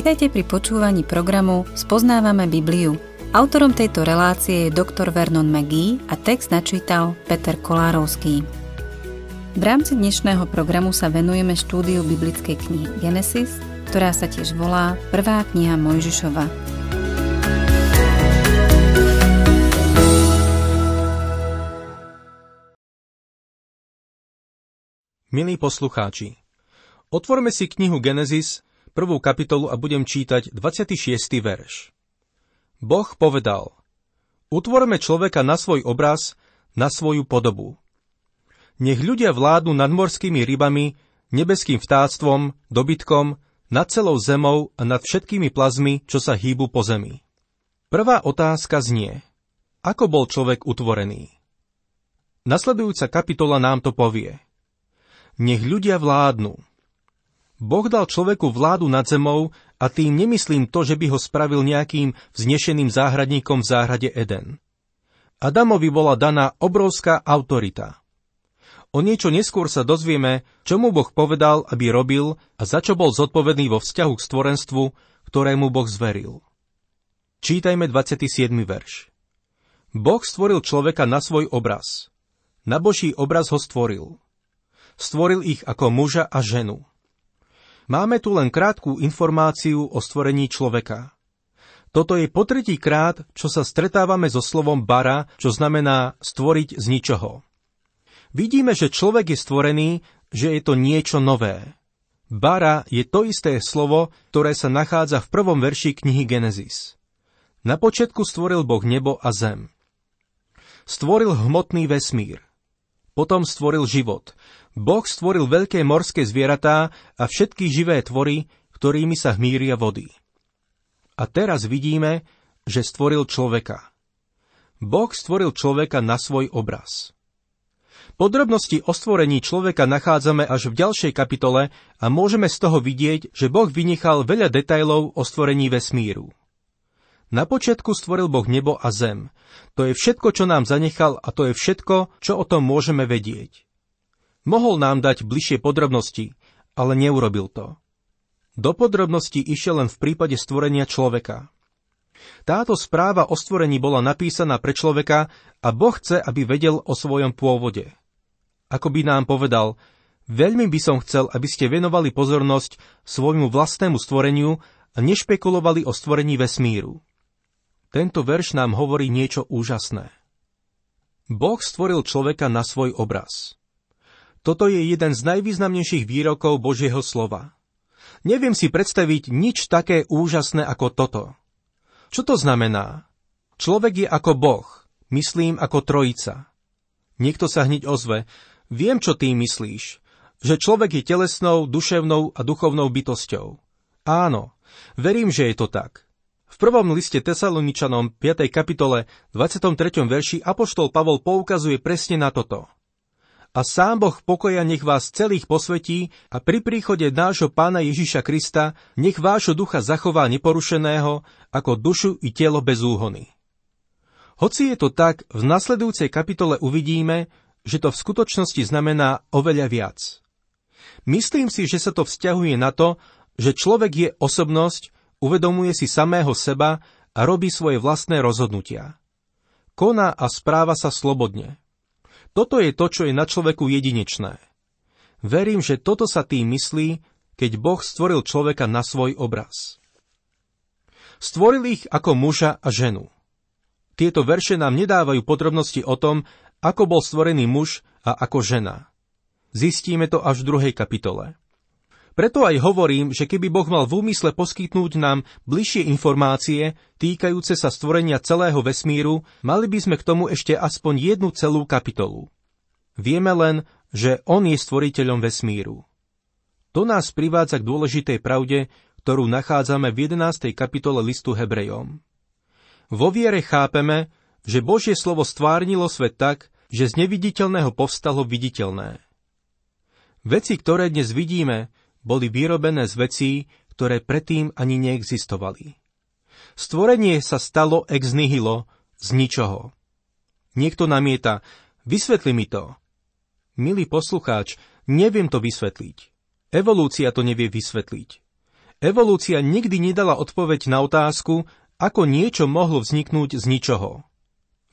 Vitajte pri počúvaní programu Spoznávame Bibliu. Autorom tejto relácie je dr. Vernon McGee a text načítal Peter Kolárovský. V rámci dnešného programu sa venujeme štúdiu biblickej knihy Genesis, ktorá sa tiež volá Prvá kniha Mojžišova. Milí poslucháči, otvorme si knihu Genesis prvú kapitolu a budem čítať 26. verš. Boh povedal, utvorme človeka na svoj obraz, na svoju podobu. Nech ľudia vládnu nad morskými rybami, nebeským vtáctvom, dobytkom, nad celou zemou a nad všetkými plazmi, čo sa hýbu po zemi. Prvá otázka znie, ako bol človek utvorený? Nasledujúca kapitola nám to povie. Nech ľudia vládnu. Boh dal človeku vládu nad zemou a tým nemyslím to, že by ho spravil nejakým vznešeným záhradníkom v záhrade Eden. Adamovi bola daná obrovská autorita. O niečo neskôr sa dozvieme, čo mu Boh povedal, aby robil a za čo bol zodpovedný vo vzťahu k stvorenstvu, ktorému Boh zveril. Čítajme 27. verš. Boh stvoril človeka na svoj obraz. Na Boží obraz ho stvoril. Stvoril ich ako muža a ženu. Máme tu len krátku informáciu o stvorení človeka. Toto je po tretí krát, čo sa stretávame so slovom bara, čo znamená stvoriť z ničoho. Vidíme, že človek je stvorený, že je to niečo nové. Bara je to isté slovo, ktoré sa nachádza v prvom verši knihy Genesis. Na počiatku stvoril Boh nebo a zem. Stvoril hmotný vesmír. Potom stvoril život. Boh stvoril veľké morské zvieratá a všetky živé tvory, ktorými sa hmíria vody. A teraz vidíme, že stvoril človeka. Boh stvoril človeka na svoj obraz. Podrobnosti o stvorení človeka nachádzame až v ďalšej kapitole a môžeme z toho vidieť, že Boh vynechal veľa detajlov o stvorení vesmíru. Na počiatku stvoril Boh nebo a zem. To je všetko, čo nám zanechal a to je všetko, čo o tom môžeme vedieť. Mohol nám dať bližšie podrobnosti, ale neurobil to. Do podrobností išiel len v prípade stvorenia človeka. Táto správa o stvorení bola napísaná pre človeka a Boh chce, aby vedel o svojom pôvode. Ako by nám povedal, veľmi by som chcel, aby ste venovali pozornosť svojmu vlastnému stvoreniu a nešpekulovali o stvorení vesmíru. Tento verš nám hovorí niečo úžasné. Boh stvoril človeka na svoj obraz. Toto je jeden z najvýznamnejších výrokov Božieho slova. Neviem si predstaviť nič také úžasné ako toto. Čo to znamená? Človek je ako Boh, myslím ako trojica. Niekto sa hneď ozve, viem, čo tým myslíš, že človek je telesnou, duševnou a duchovnou bytosťou. Áno, verím, že je to tak. V prvom liste Tesaloničanom 5. kapitole 23. verši Apoštol Pavol poukazuje presne na toto. A sám Boh pokoja nech vás celých posvetí a pri príchode nášho pána Ježiša Krista nech vášho ducha zachová neporušeného ako dušu i telo bez úhony. Hoci je to tak, v nasledujúcej kapitole uvidíme, že to v skutočnosti znamená oveľa viac. Myslím si, že sa to vzťahuje na to, že človek je osobnosť, uvedomuje si samého seba a robí svoje vlastné rozhodnutia. Koná a správa sa slobodne. Toto je to, čo je na človeku jedinečné. Verím, že toto sa tým myslí, keď Boh stvoril človeka na svoj obraz. Stvoril ich ako muža a ženu. Tieto verše nám nedávajú podrobnosti o tom, ako bol stvorený muž a ako žena. Zistíme to až v druhej kapitole. Preto aj hovorím, že keby Boh mal v úmysle poskytnúť nám bližšie informácie týkajúce sa stvorenia celého vesmíru, mali by sme k tomu ešte aspoň jednu celú kapitolu. Vieme len, že On je stvoriteľom vesmíru. To nás privádza k dôležitej pravde, ktorú nachádzame v 11. kapitole listu Hebrejom. Vo viere chápeme, že Božie slovo stvárnilo svet tak, že z neviditeľného povstalo viditeľné. Veci, ktoré dnes vidíme, boli vyrobené z vecí, ktoré predtým ani neexistovali. Stvorenie sa stalo ex nihilo, z ničoho. Niekto namieta, vysvetli mi to. Milý poslucháč, neviem to vysvetliť. Evolúcia to nevie vysvetliť. Evolúcia nikdy nedala odpoveď na otázku, ako niečo mohlo vzniknúť z ničoho.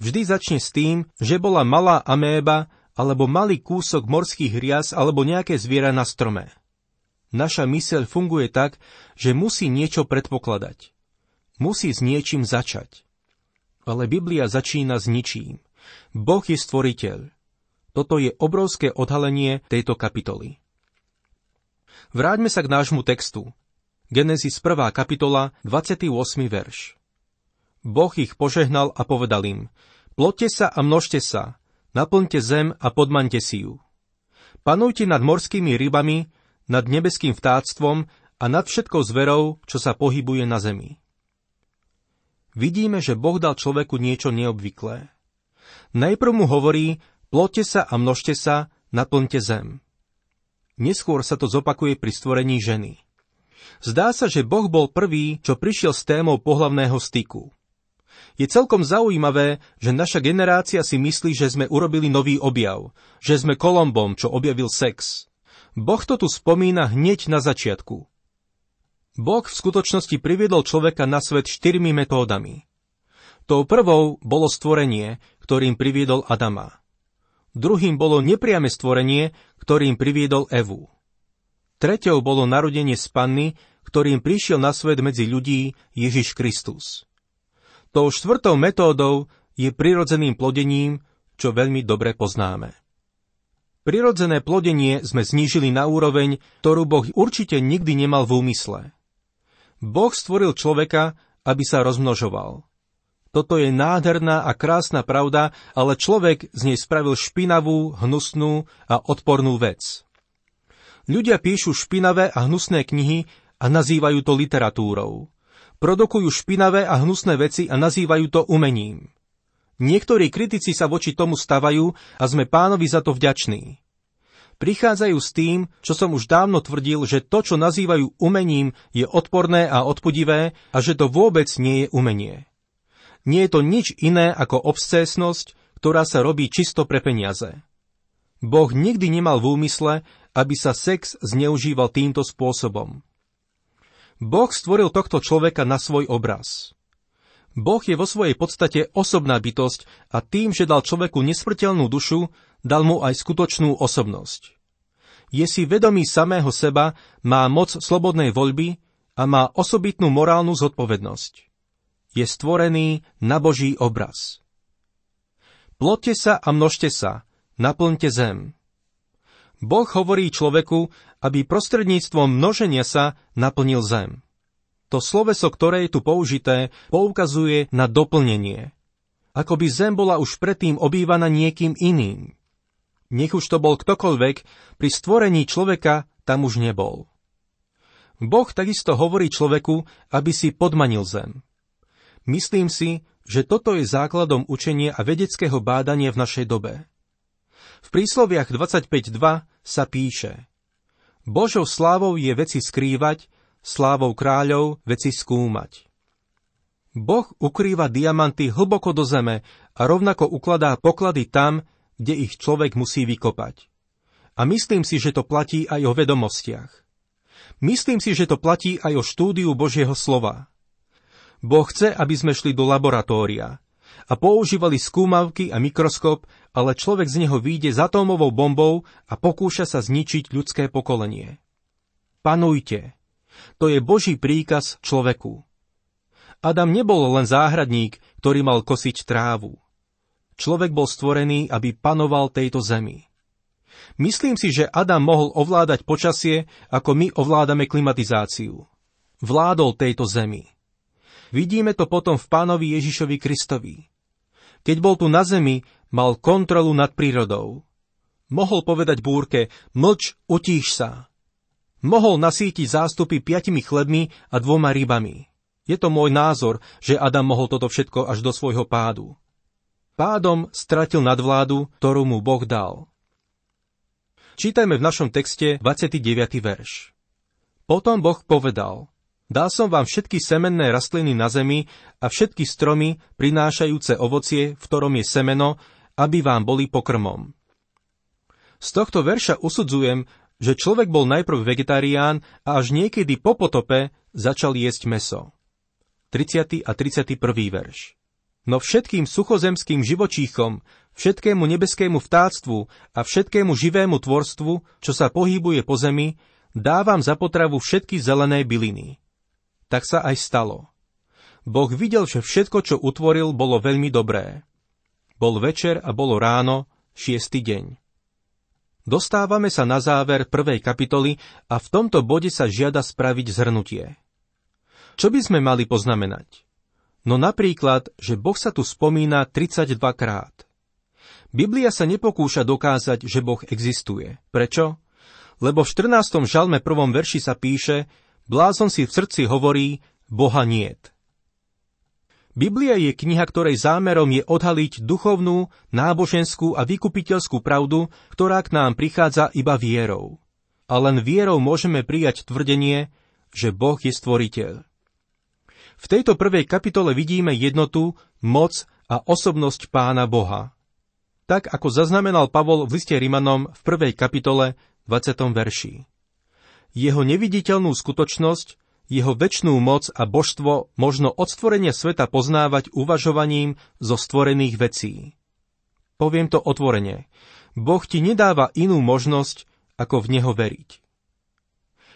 Vždy začne s tým, že bola malá améba alebo malý kúsok morských rias alebo nejaké zviera na strome. Naša myseľ funguje tak, že musí niečo predpokladať. Musí s niečím začať. Ale Biblia začína s ničím. Boh je stvoriteľ. Toto je obrovské odhalenie tejto kapitoly. Vráťme sa k nášmu textu. Genesis 1. kapitola, 28. verš. Boh ich požehnal a povedal im, plotte sa a množte sa, naplňte zem a podmante si ju. Panujte nad morskými rybami, nad nebeským vtáctvom a nad všetkou zverou, čo sa pohybuje na zemi. Vidíme, že Boh dal človeku niečo neobvyklé. Najprv mu hovorí, plotte sa a množte sa, naplňte zem. Neskôr sa to zopakuje pri stvorení ženy. Zdá sa, že Boh bol prvý, čo prišiel s témou pohlavného styku. Je celkom zaujímavé, že naša generácia si myslí, že sme urobili nový objav, že sme Kolombom, čo objavil sex. Boh to tu spomína hneď na začiatku. Boh v skutočnosti priviedol človeka na svet štyrmi metódami. Tou prvou bolo stvorenie, ktorým priviedol Adama. Druhým bolo nepriame stvorenie, ktorým priviedol Evu. Treťou bolo narodenie z panny, ktorým prišiel na svet medzi ľudí Ježiš Kristus. Tou štvrtou metódou je prirodzeným plodením, čo veľmi dobre poznáme. Prirodzené plodenie sme znížili na úroveň, ktorú Boh určite nikdy nemal v úmysle. Boh stvoril človeka, aby sa rozmnožoval. Toto je nádherná a krásna pravda, ale človek z nej spravil špinavú, hnusnú a odpornú vec. Ľudia píšu špinavé a hnusné knihy a nazývajú to literatúrou produkujú špinavé a hnusné veci a nazývajú to umením. Niektorí kritici sa voči tomu stavajú a sme pánovi za to vďační. Prichádzajú s tým, čo som už dávno tvrdil, že to, čo nazývajú umením, je odporné a odpudivé a že to vôbec nie je umenie. Nie je to nič iné ako obscésnosť, ktorá sa robí čisto pre peniaze. Boh nikdy nemal v úmysle, aby sa sex zneužíval týmto spôsobom. Boh stvoril tohto človeka na svoj obraz. Boh je vo svojej podstate osobná bytosť a tým, že dal človeku nesmrteľnú dušu, dal mu aj skutočnú osobnosť. Je si vedomý samého seba, má moc slobodnej voľby a má osobitnú morálnu zodpovednosť. Je stvorený na Boží obraz. Plotte sa a množte sa, naplňte zem. Boh hovorí človeku, aby prostredníctvom množenia sa naplnil zem. To sloveso, ktoré je tu použité, poukazuje na doplnenie. Ako by zem bola už predtým obývaná niekým iným. Nech už to bol ktokoľvek, pri stvorení človeka tam už nebol. Boh takisto hovorí človeku, aby si podmanil zem. Myslím si, že toto je základom učenia a vedeckého bádania v našej dobe. V prísloviach 25.2 sa píše Božou slávou je veci skrývať, slávou kráľov veci skúmať. Boh ukrýva diamanty hlboko do zeme a rovnako ukladá poklady tam, kde ich človek musí vykopať. A myslím si, že to platí aj o vedomostiach. Myslím si, že to platí aj o štúdiu Božieho slova. Boh chce, aby sme šli do laboratória, a používali skúmavky a mikroskop, ale človek z neho vyjde s atómovou bombou a pokúša sa zničiť ľudské pokolenie. Panujte. To je Boží príkaz človeku. Adam nebol len záhradník, ktorý mal kosiť trávu. Človek bol stvorený, aby panoval tejto zemi. Myslím si, že Adam mohol ovládať počasie, ako my ovládame klimatizáciu. Vládol tejto zemi. Vidíme to potom v pánovi Ježišovi Kristovi. Keď bol tu na zemi, mal kontrolu nad prírodou. Mohol povedať búrke, mlč, utíš sa. Mohol nasítiť zástupy piatimi chlebmi a dvoma rybami. Je to môj názor, že Adam mohol toto všetko až do svojho pádu. Pádom stratil nadvládu, ktorú mu Boh dal. Čítajme v našom texte 29. verš. Potom Boh povedal, Dal som vám všetky semenné rastliny na zemi a všetky stromy prinášajúce ovocie, v ktorom je semeno, aby vám boli pokrmom. Z tohto verša usudzujem, že človek bol najprv vegetarián a až niekedy po potope začal jesť meso. 30. a 31. verš. No všetkým suchozemským živočíchom, všetkému nebeskému vtáctvu a všetkému živému tvorstvu, čo sa pohybuje po zemi, dávam za potravu všetky zelené byliny. Tak sa aj stalo. Boh videl, že všetko, čo utvoril, bolo veľmi dobré. Bol večer a bolo ráno, šiestý deň. Dostávame sa na záver prvej kapitoly a v tomto bode sa žiada spraviť zhrnutie. Čo by sme mali poznamenať? No napríklad, že Boh sa tu spomína 32 krát. Biblia sa nepokúša dokázať, že Boh existuje. Prečo? Lebo v 14. žalme prvom verši sa píše, blázon si v srdci hovorí, Boha niet. Biblia je kniha, ktorej zámerom je odhaliť duchovnú, náboženskú a vykupiteľskú pravdu, ktorá k nám prichádza iba vierou. A len vierou môžeme prijať tvrdenie, že Boh je stvoriteľ. V tejto prvej kapitole vidíme jednotu, moc a osobnosť Pána Boha. Tak ako zaznamenal Pavol v liste Rimanom v prvej kapitole 20. verši. Jeho neviditeľnú skutočnosť jeho väčšnú moc a božstvo možno od stvorenia sveta poznávať uvažovaním zo stvorených vecí. Poviem to otvorene. Boh ti nedáva inú možnosť, ako v Neho veriť.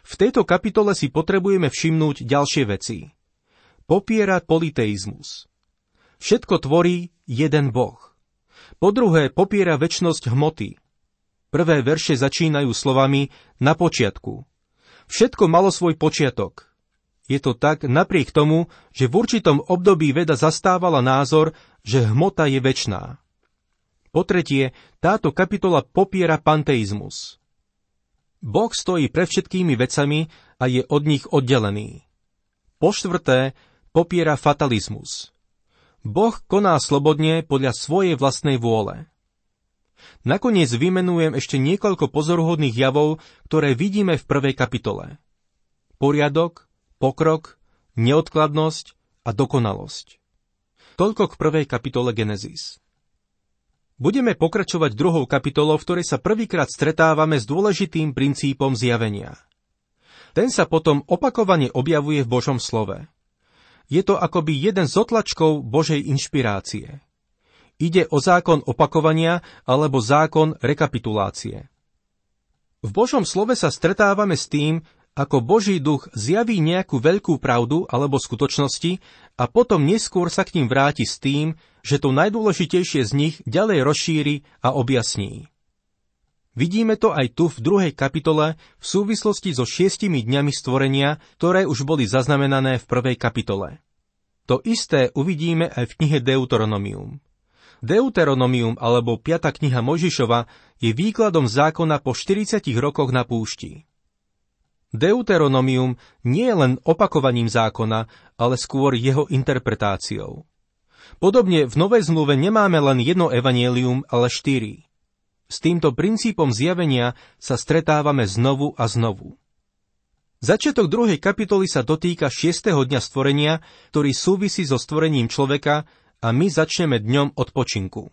V tejto kapitole si potrebujeme všimnúť ďalšie veci. Popiera politeizmus. Všetko tvorí jeden Boh. Po druhé, popiera väčnosť hmoty. Prvé verše začínajú slovami na počiatku. Všetko malo svoj počiatok. Je to tak napriek tomu, že v určitom období veda zastávala názor, že hmota je väčná. Po tretie, táto kapitola popiera panteizmus. Boh stojí pre všetkými vecami a je od nich oddelený. Po štvrté, popiera fatalizmus. Boh koná slobodne podľa svojej vlastnej vôle. Nakoniec vymenujem ešte niekoľko pozoruhodných javov, ktoré vidíme v prvej kapitole. Poriadok, pokrok, neodkladnosť a dokonalosť. Toľko k prvej kapitole Genesis. Budeme pokračovať druhou kapitolou, v ktorej sa prvýkrát stretávame s dôležitým princípom zjavenia. Ten sa potom opakovane objavuje v Božom slove. Je to akoby jeden z otlačkov Božej inšpirácie. Ide o zákon opakovania alebo zákon rekapitulácie. V Božom slove sa stretávame s tým, ako Boží duch zjaví nejakú veľkú pravdu alebo skutočnosti a potom neskôr sa k ním vráti s tým, že to najdôležitejšie z nich ďalej rozšíri a objasní. Vidíme to aj tu v druhej kapitole v súvislosti so šiestimi dňami stvorenia, ktoré už boli zaznamenané v prvej kapitole. To isté uvidíme aj v knihe Deuteronomium. Deuteronomium alebo 5. kniha Mojžišova je výkladom zákona po 40 rokoch na púšti. Deuteronomium nie je len opakovaním zákona, ale skôr jeho interpretáciou. Podobne v Novej zmluve nemáme len jedno evanielium, ale štyri. S týmto princípom zjavenia sa stretávame znovu a znovu. Začiatok druhej kapitoly sa dotýka šiestého dňa stvorenia, ktorý súvisí so stvorením človeka a my začneme dňom odpočinku.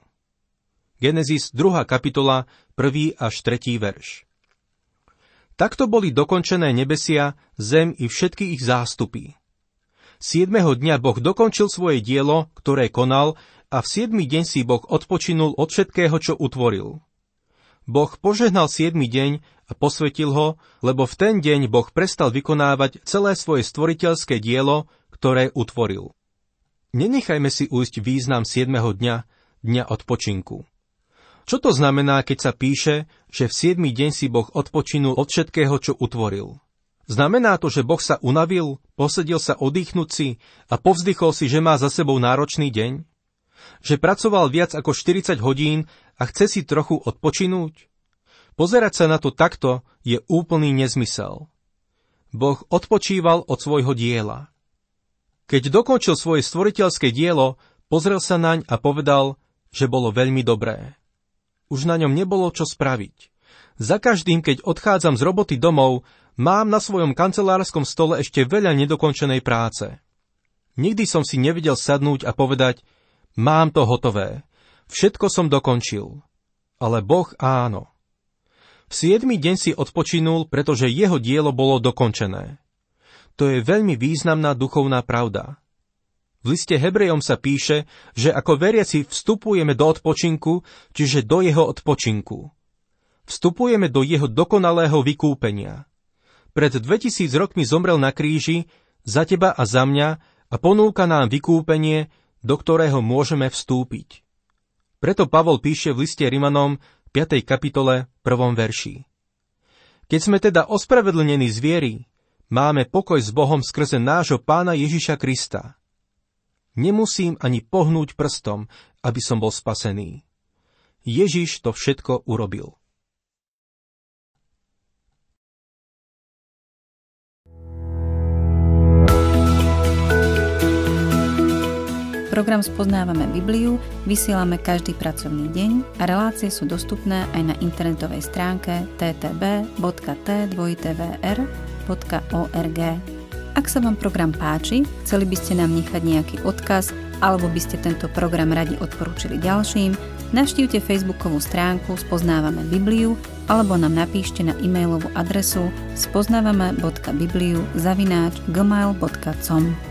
Genesis 2. kapitola, 1. až 3. verš. Takto boli dokončené nebesia, zem i všetky ich zástupy. Siedmeho dňa Boh dokončil svoje dielo, ktoré konal, a v siedmy deň si Boh odpočinul od všetkého, čo utvoril. Boh požehnal siedmy deň a posvetil ho, lebo v ten deň Boh prestal vykonávať celé svoje stvoriteľské dielo, ktoré utvoril. Nenechajme si ujsť význam siedmeho dňa, dňa odpočinku. Čo to znamená, keď sa píše, že v siedmy deň si Boh odpočinul od všetkého, čo utvoril? Znamená to, že Boh sa unavil, posedil sa oddychnúť si a povzdychol si, že má za sebou náročný deň? Že pracoval viac ako 40 hodín a chce si trochu odpočinúť? Pozerať sa na to takto je úplný nezmysel. Boh odpočíval od svojho diela. Keď dokončil svoje stvoriteľské dielo, pozrel sa naň a povedal, že bolo veľmi dobré už na ňom nebolo čo spraviť. Za každým, keď odchádzam z roboty domov, mám na svojom kancelárskom stole ešte veľa nedokončenej práce. Nikdy som si nevidel sadnúť a povedať, mám to hotové, všetko som dokončil. Ale Boh áno. V siedmy deň si odpočinul, pretože jeho dielo bolo dokončené. To je veľmi významná duchovná pravda. V liste Hebrejom sa píše, že ako veriaci vstupujeme do odpočinku, čiže do jeho odpočinku. Vstupujeme do jeho dokonalého vykúpenia. Pred 2000 rokmi zomrel na kríži za teba a za mňa a ponúka nám vykúpenie, do ktorého môžeme vstúpiť. Preto Pavol píše v liste Rimanom 5. kapitole 1. verši. Keď sme teda ospravedlnení z viery, máme pokoj s Bohom skrze nášho pána Ježiša Krista. Nemusím ani pohnúť prstom, aby som bol spasený. Ježiš to všetko urobil. Program Spoznávame Bibliu vysielame každý pracovný deň a relácie sú dostupné aj na internetovej stránke ttb.t2tvr.org. Ak sa vám program páči, chceli by ste nám nechať nejaký odkaz alebo by ste tento program radi odporúčili ďalším, navštívte facebookovú stránku Spoznávame Bibliu alebo nám napíšte na e-mailovú adresu spoznávame.bibliu zavináč gmail.com.